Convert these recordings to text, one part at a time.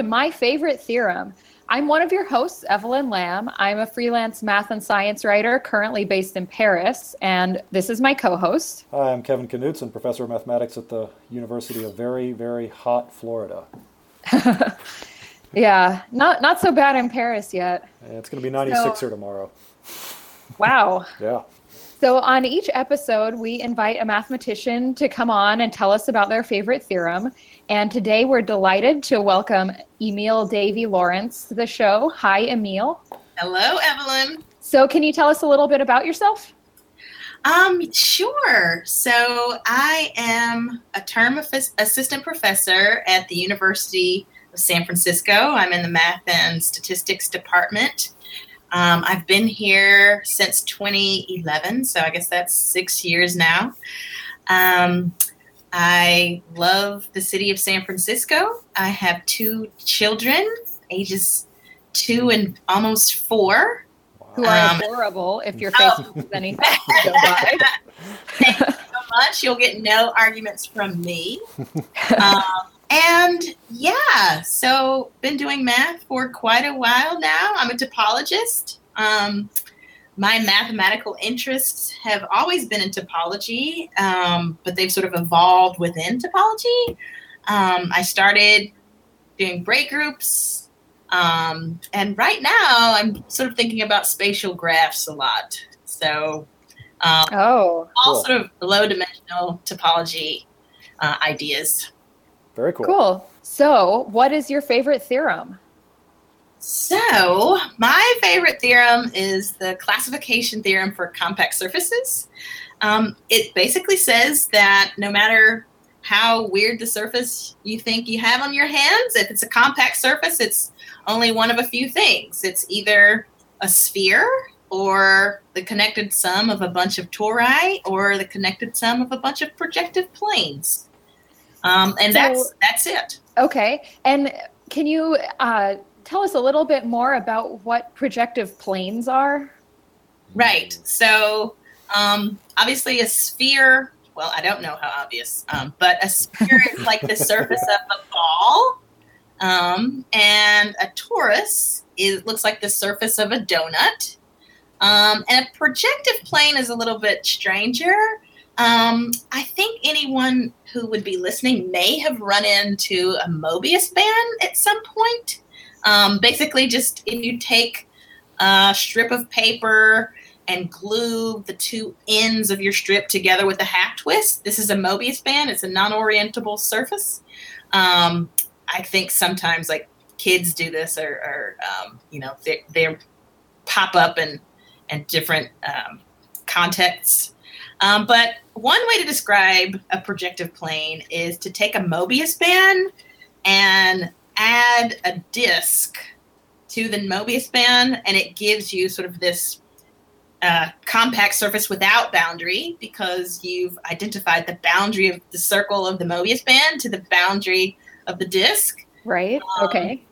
to My Favorite Theorem. I'm one of your hosts, Evelyn Lamb. I'm a freelance math and science writer currently based in Paris, and this is my co host. Hi, I'm Kevin Knudson, professor of mathematics at the University of very, very hot Florida. yeah, not, not so bad in Paris yet. It's going to be 96 so, here tomorrow. Wow. yeah. So, on each episode, we invite a mathematician to come on and tell us about their favorite theorem. And today we're delighted to welcome Emille Davie Lawrence to the show. Hi, Emille. Hello, Evelyn. So, can you tell us a little bit about yourself? Um, sure. So, I am a term assistant professor at the University of San Francisco. I'm in the math and statistics department. Um, I've been here since 2011, so I guess that's six years now. Um, I love the city of San Francisco. I have two children, ages two and almost four. Who are um, adorable if you're facing oh. anything. Thank you so much. You'll get no arguments from me. Um, and yeah, so been doing math for quite a while now. I'm a topologist. Um, my mathematical interests have always been in topology, um, but they've sort of evolved within topology. Um, I started doing braid groups, um, and right now I'm sort of thinking about spatial graphs a lot. So, um, oh, all cool. sort of low dimensional topology uh, ideas. Very cool. Cool. So, what is your favorite theorem? So, my favorite theorem is the classification theorem for compact surfaces. Um, it basically says that no matter how weird the surface you think you have on your hands, if it's a compact surface, it's only one of a few things. It's either a sphere or the connected sum of a bunch of tori or the connected sum of a bunch of projective planes. Um, and so, that's that's it. Okay. And can you uh, tell us a little bit more about what projective planes are? Right. So um, obviously a sphere. Well, I don't know how obvious, um, but a sphere is like the surface of a ball, um, and a torus is looks like the surface of a donut. Um, and a projective plane is a little bit stranger. Um, I think anyone who would be listening may have run into a Mobius band at some point. Um, basically, just if you take a strip of paper and glue the two ends of your strip together with a half twist, this is a Mobius band. It's a non-orientable surface. Um, I think sometimes like kids do this, or, or um, you know, they, they pop up in and different um, contexts. Um, but one way to describe a projective plane is to take a Mobius band and add a disk to the Mobius band, and it gives you sort of this uh, compact surface without boundary because you've identified the boundary of the circle of the Mobius band to the boundary of the disk. Right. Um, okay.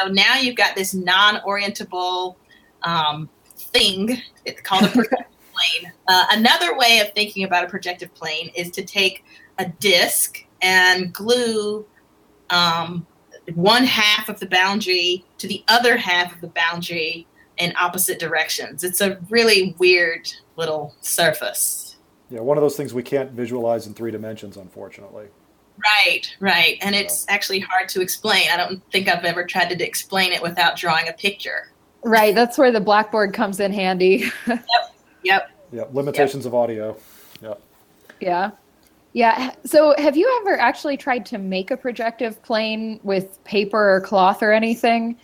So now you've got this non-orientable um, thing. It's called a projective plane. Uh, another way of thinking about a projective plane is to take a disk and glue um, one half of the boundary to the other half of the boundary in opposite directions. It's a really weird little surface. Yeah, one of those things we can't visualize in three dimensions, unfortunately. Right, right. And it's actually hard to explain. I don't think I've ever tried to explain it without drawing a picture. Right, that's where the blackboard comes in handy. yep, yep. Yep, limitations yep. of audio. Yep. Yeah. Yeah. So, have you ever actually tried to make a projective plane with paper or cloth or anything?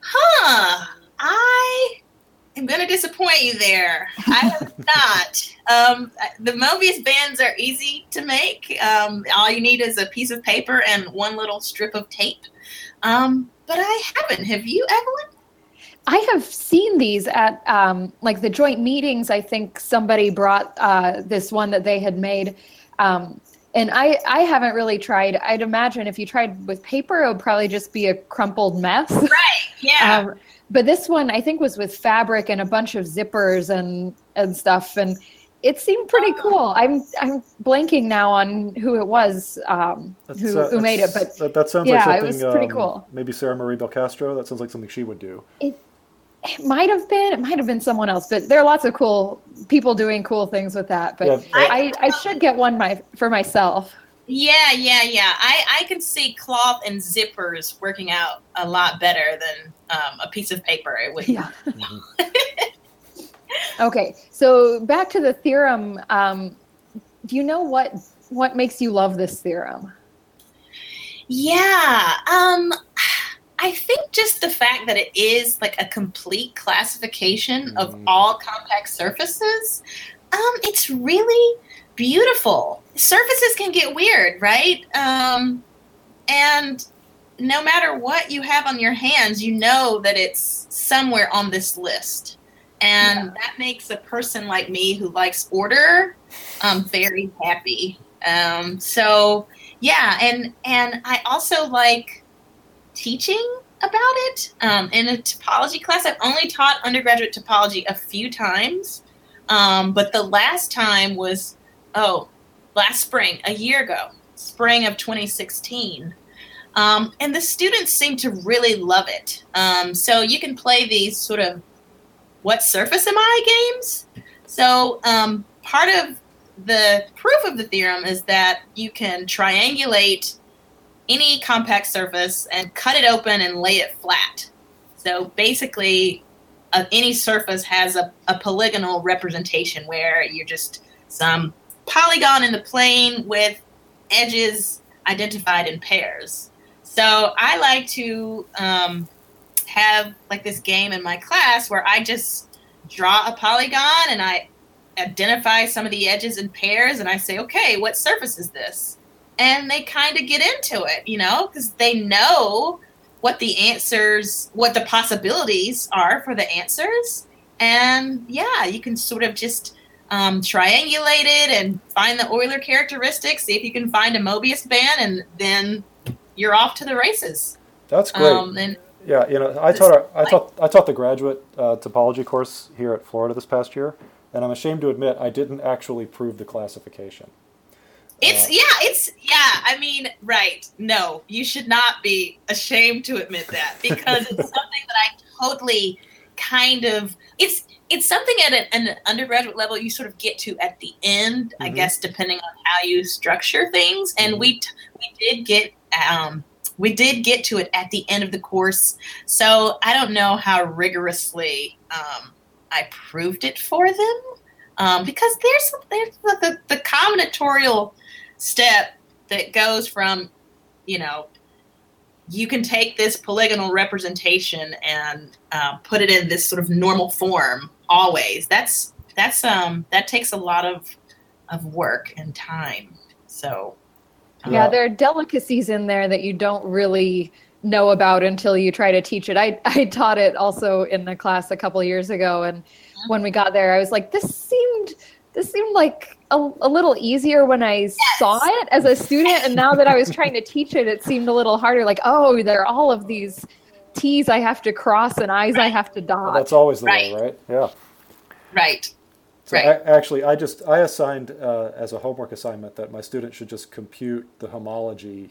Huh. I am going to disappoint you there. I have not. Um, the Mobius bands are easy to make. Um, all you need is a piece of paper and one little strip of tape. Um, but I haven't. Have you, Evelyn? I have seen these at um, like the joint meetings. I think somebody brought uh, this one that they had made um, and I, I haven't really tried. I'd imagine if you tried with paper, it would probably just be a crumpled mess. Right. Yeah. um, but this one, I think, was with fabric and a bunch of zippers and and stuff. And it seemed pretty cool. I'm I'm blanking now on who it was um, who, uh, who made it, but that, that sounds yeah, like it something. was pretty um, cool. Maybe Sarah Marie Belcastro. That sounds like something she would do. it might have been it might have been someone else. But there are lots of cool people doing cool things with that. But Yeah, I, I should get one my for myself. Yeah, yeah, yeah. I, I can see cloth and zippers working out a lot better than um, a piece of paper. It would. Yeah. Mhm. Okay, so back to the theorem. Um, do you know what what makes you love this theorem? Yeah. Um, I think just the fact that it is like a complete classification of Mhm. all compact surfaces, um, it's really beautiful. Surfaces can get weird, right? Um, and no matter what you have on your hands, you know that it's somewhere on this list. And that makes a person like me who likes order um, very happy. Um, so yeah, and and I also like teaching about it um, in a topology class. I've only taught undergraduate topology a few times, um, but the last time was oh last spring, a year ago, spring of 2016. Um, and the students seem to really love it. Um, so you can play these sort of what surface am I games. So um, part of the proof of the theorem is that you can triangulate any compact surface and cut it open and lay it flat. So basically, uh, any surface has a, a polygonal representation where you're just some polygon in the plane with edges identified in pairs. So I like to um, have like this game in my class where I just draw a polygon and I identify some of the edges in pairs and I say, okay, what surface is this? And they kind of get into it, you know, because they know what the answers, what the possibilities are for the answers. And yeah, you can sort of just um, triangulate it and find the Euler characteristics, see if you can find a Mobius band, and then you're off to the races. That's great. Um, and Yeah, you know, I taught our, I taught I taught the graduate uh, topology course here at Florida this past year, and I'm ashamed to admit I didn't actually prove the classification. It's yeah, it's yeah. I mean, right? No, you should not be ashamed to admit that because it's something that I totally kind of it's it's something at an, an undergraduate level you sort of get to at the end, I Mhm. guess, depending on how you structure things. And Mhm. we t- we did get um we did get to it at the end of the course, so I don't know how rigorously um, I proved it for them um, because there's there's the, the, the combinatorial step that goes from you know you can take this polygonal representation and uh, put it in this sort of normal form always. That's that's um that takes a lot of of work and time. So um, Yeah, there are delicacies in there that you don't really know about until you try to teach it. I, I taught it also in the class a couple years ago, and when we got there, I was like, this seemed this seemed like a, a little easier when I saw it as a student, and now that I was trying to teach it, it seemed a little harder. Like, oh, there are all of these T's I have to cross and I's I have to Well, dot. that's always the way, Right. right? Yeah. right So Right. I, actually, I just I assigned uh, as a homework assignment that my students should just compute the homology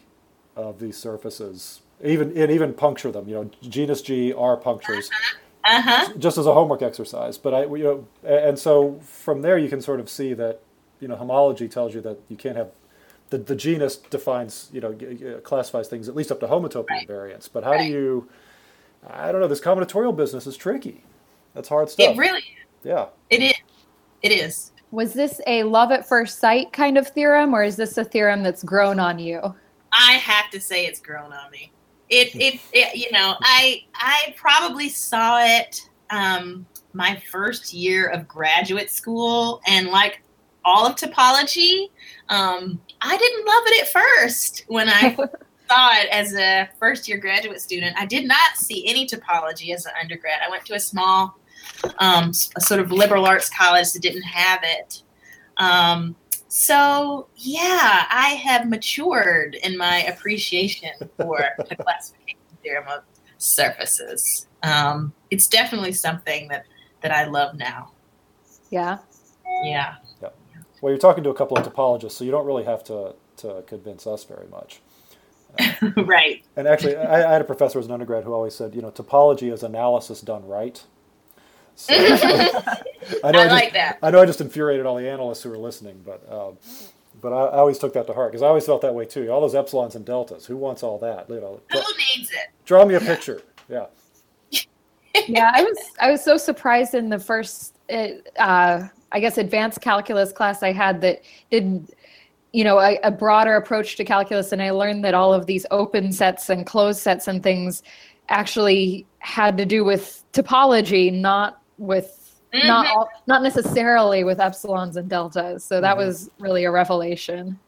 of these surfaces, even and even puncture them. You know, genus G R punctures, uh-huh Uh-huh. just as a homework exercise. But I, you know, and so from there you can sort of see that you know homology tells you that you can't have the, the genus defines you know g- g- classifies things at least up to homotopy Right. invariance. But how Right. do you? I don't know. This combinatorial business is tricky. That's hard stuff. it really Is. yeah. it is it is Was this a love at first sight kind of theorem, or is this a theorem that's grown on you? I have to say it's grown on me. It, it, it you know, I, I probably saw it um, my first year of graduate school, and like all of topology, um, I didn't love it at first when I saw it as a first year graduate student. I did not see any topology as an undergrad. I went to a small, um, a sort of liberal arts college that didn't have it. Um, so yeah, I have matured in my appreciation for the classification theorem of surfaces. Um, it's definitely something that that I love now. Yeah. Yeah. Yeah. Well, you're talking to a couple of topologists, so you don't really have to to convince us very much. right. And actually, I, I had a professor as an undergrad who always said, you know, topology is analysis done right. So, I, know I just, like that. I know I just infuriated all the analysts who were listening, but um, but I, I always took that to heart because I always felt that way too. All those epsilons and deltas, who wants all that? You know, Who draw, needs it? draw me a picture. Yeah. yeah, I was I was so surprised in the first, uh, I guess, advanced calculus class I had that did, you know, a, a, broader approach to calculus, and I learned that all of these open sets and closed sets and things actually had to do with topology, not with mm-hmm. not all, not necessarily with epsilons and deltas. So that mm-hmm. was really a revelation.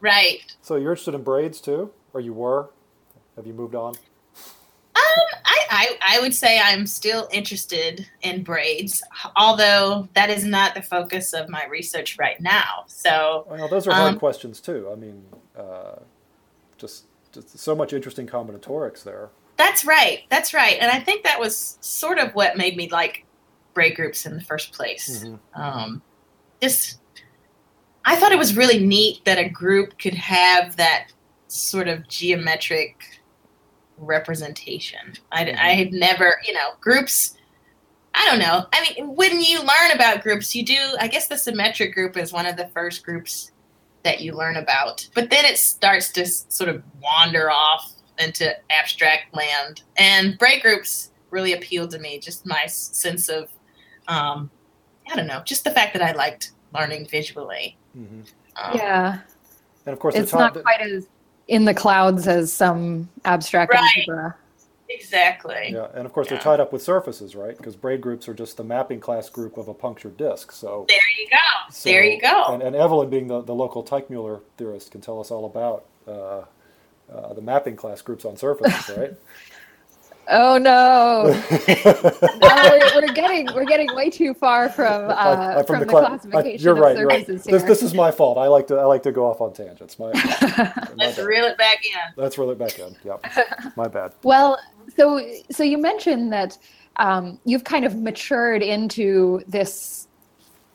Right. So you're interested in braids too, or you were? Have you moved on? Um, I, I, I would say I'm still interested in braids, although that is not the focus of my research right now. So, well, those are hard um, questions too. I mean, uh, just, just so much interesting combinatorics there. That's right. That's right. And I think that was sort of what made me like braid groups in the first place. Mm-hmm. Um, just, I thought it was really neat that a group could have that sort of geometric representation. I, mm-hmm. I had never, you know, groups. I don't know. I mean, when you learn about groups, you do. I guess the symmetric group is one of the first groups that you learn about, but then it starts to sort of wander off into abstract land. And braid groups really appealed to me. Just my sense of, um, I don't know, just the fact that I liked learning visually. Mm-hmm. Um, yeah. And of course, it's not quite as in the clouds as some abstract right. algebra. Exactly. Yeah, and of course yeah. they're tied up with surfaces, right? Because braid groups are just the mapping class group of a punctured disk. So there you go. So, there you go. And, and, Evelyn, being the, the local Teichmuller theorist, can tell us all about uh, uh, the mapping class groups on surfaces, right? Oh no! no we're, we're, getting we're getting way too far from uh, from, from, the, cla- classification you're right, of you're right. This, this, is my fault. I like to I like to go off on tangents. My, my Let's bad. reel it back in. Let's reel it back in. Yep, my bad. Well, so so you mentioned that um, you've kind of matured into this,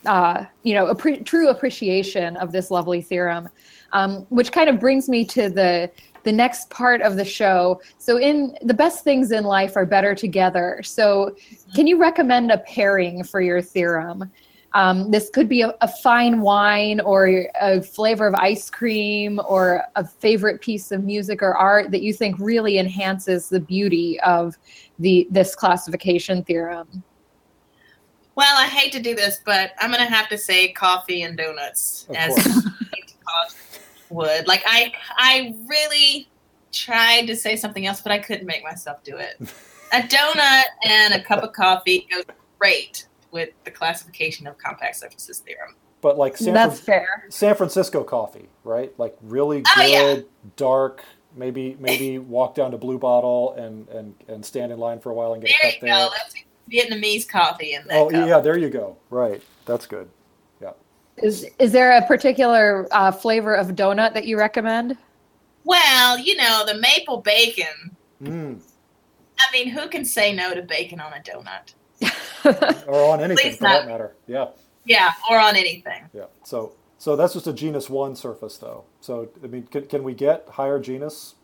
uh, you know, a pre- true appreciation of this lovely theorem, um, which kind of brings me to the the next part of the show. So, in the best things in life are better together. So, can you recommend a pairing for your theorem? Um, this could be a, a, fine wine or a flavor of ice cream or a favorite piece of music or art that you think really enhances the beauty of the this classification theorem. Well, I hate to do this, but I'm going to have to say coffee and donuts of as would. Like I I really tried to say something else, but I couldn't make myself do it. a donut and a cup of coffee goes great with the classification of compact surfaces theorem. But like San, That's fair. San Francisco coffee, right? Like really good, oh, yeah. dark. Maybe maybe walk down to Blue Bottle and and and stand in line for a while and get there a cup you there. Go. That's Vietnamese coffee in that. Oh cup. yeah, there you go. Right, that's good. Is is there a particular uh, flavor of donut that you recommend? Well, you know the maple bacon. Mm. I mean, who can say no to bacon on a donut? or on anything for not. that matter. Yeah. Yeah, or on anything. Yeah. So so that's just a genus one surface, though. So I mean, can, can we get higher genus?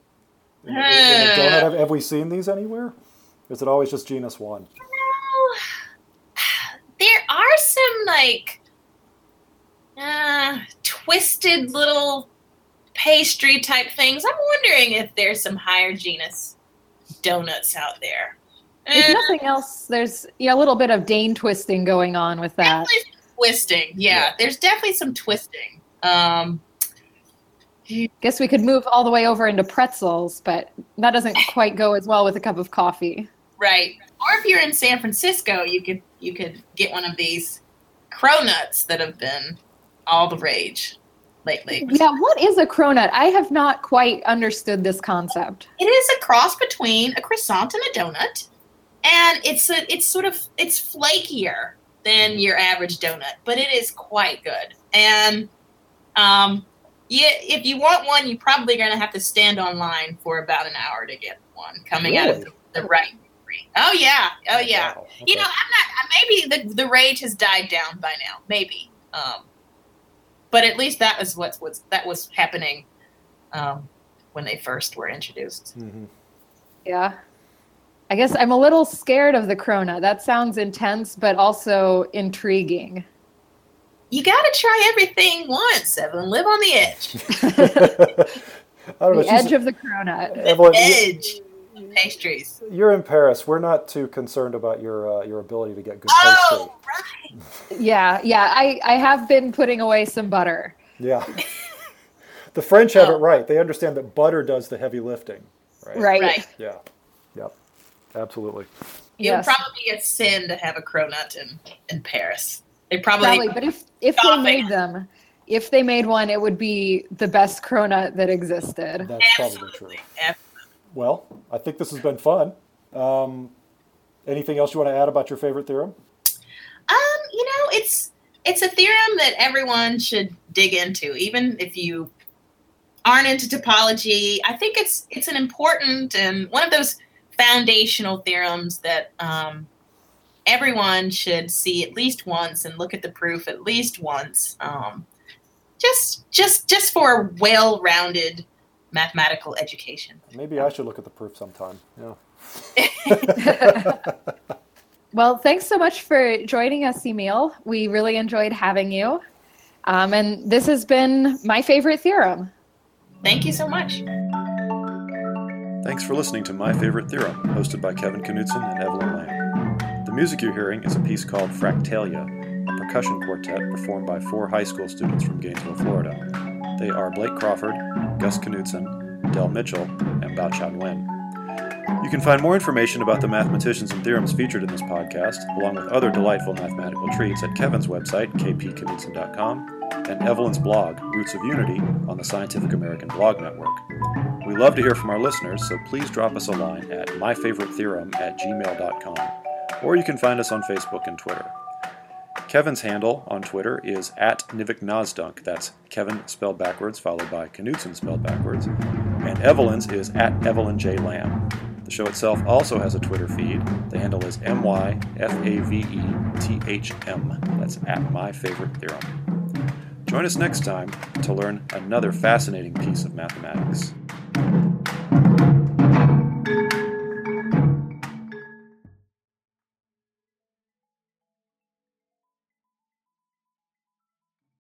In, in, in donut? Have, have, we seen these anywhere? Is it always just genus one? Well, there are some like uh, twisted little pastry type things. I'm wondering if there's some higher genus donuts out there. If uh, nothing else, there's yeah, a little bit of Dehn twisting going on with that. Twisting, yeah, yeah, There's definitely some twisting. Um, Guess we could move all the way over into pretzels, but that doesn't quite go as well with a cup of coffee. Right. Or if you're in San Francisco, you could you could get one of these cronuts that have been all the rage lately. Yeah, what is a cronut? I have not quite understood this concept. It is a cross between a croissant and a donut, and it's a it's sort of it's flakier than your average donut, but it is quite good. And um, yeah, if you want one, you're probably going to have to stand online for about an hour to get one coming really? out of the, the right. Oh yeah, oh yeah. Wow. Okay. You know, I'm not. Maybe the the rage has died down by now. Maybe. Um, but at least that was what was that was happening um, when they first were introduced. Mhm. Yeah. I guess I'm a little scared of the cronut. That sounds intense, but also intriguing. You got to try everything once, Evelyn. Live on the edge. I don't know. The she's- edge of the cronut. Evelyn, edge of pastries. You're in Paris. We're not too concerned about your uh, your ability to get good Oh, pastry. right. Yeah, yeah. I, I have been putting away some butter. Yeah. the French have it Oh. right. They understand that butter does the heavy lifting. Right. Right. Right. Yeah. Yep. Absolutely. It would Yes. probably be a sin to have a cronut in, in Paris. They probably, Probably, but if if they made them, if they made one, it would be the best cronut that existed. That's probably true. Well, I think this has been fun. Um, anything else you want to add about your favorite theorem? Um, you know, it's it's a theorem that everyone should dig into, even if you aren't into topology. I think it's it's an important and one of those foundational theorems that um, everyone should see at least once and look at the proof at least once. Um, just just just for a well-rounded mathematical education. Maybe I should look at the proof sometime. Yeah. Well, thanks so much for joining us, Emille. We really enjoyed having you. Um, and this has been my favorite theorem. Thank you so much. Thanks for listening to My Favorite Theorem, hosted by Kevin Knudson and Evelyn Lamb. The music you're hearing is a piece called Fractalia, a percussion quartet performed by four high school students from Gainesville, Florida. They are Blake Crawford, Gus Knudson, Dell Mitchell, and Bao Chan Wen. You can find more information about the mathematicians and theorems featured in this podcast, along with other delightful mathematical treats, at Kevin's website, kpknudson.com, and Evelyn's blog, Roots of Unity, on the Scientific American Blog Network. We love to hear from our listeners, so please drop us a line at myfavoritetheorem at gmail.com, or you can find us on Facebook and Twitter. Kevin's handle on Twitter is at Nivik That's Kevin spelled backwards, followed by Knudson spelled backwards. And Evelyn's is at Evelyn J. Lamb. The show itself also has a Twitter feed. The handle is M Y F A V E T H M. That's at My Favorite Theorem. Join us next time to learn another fascinating piece of mathematics.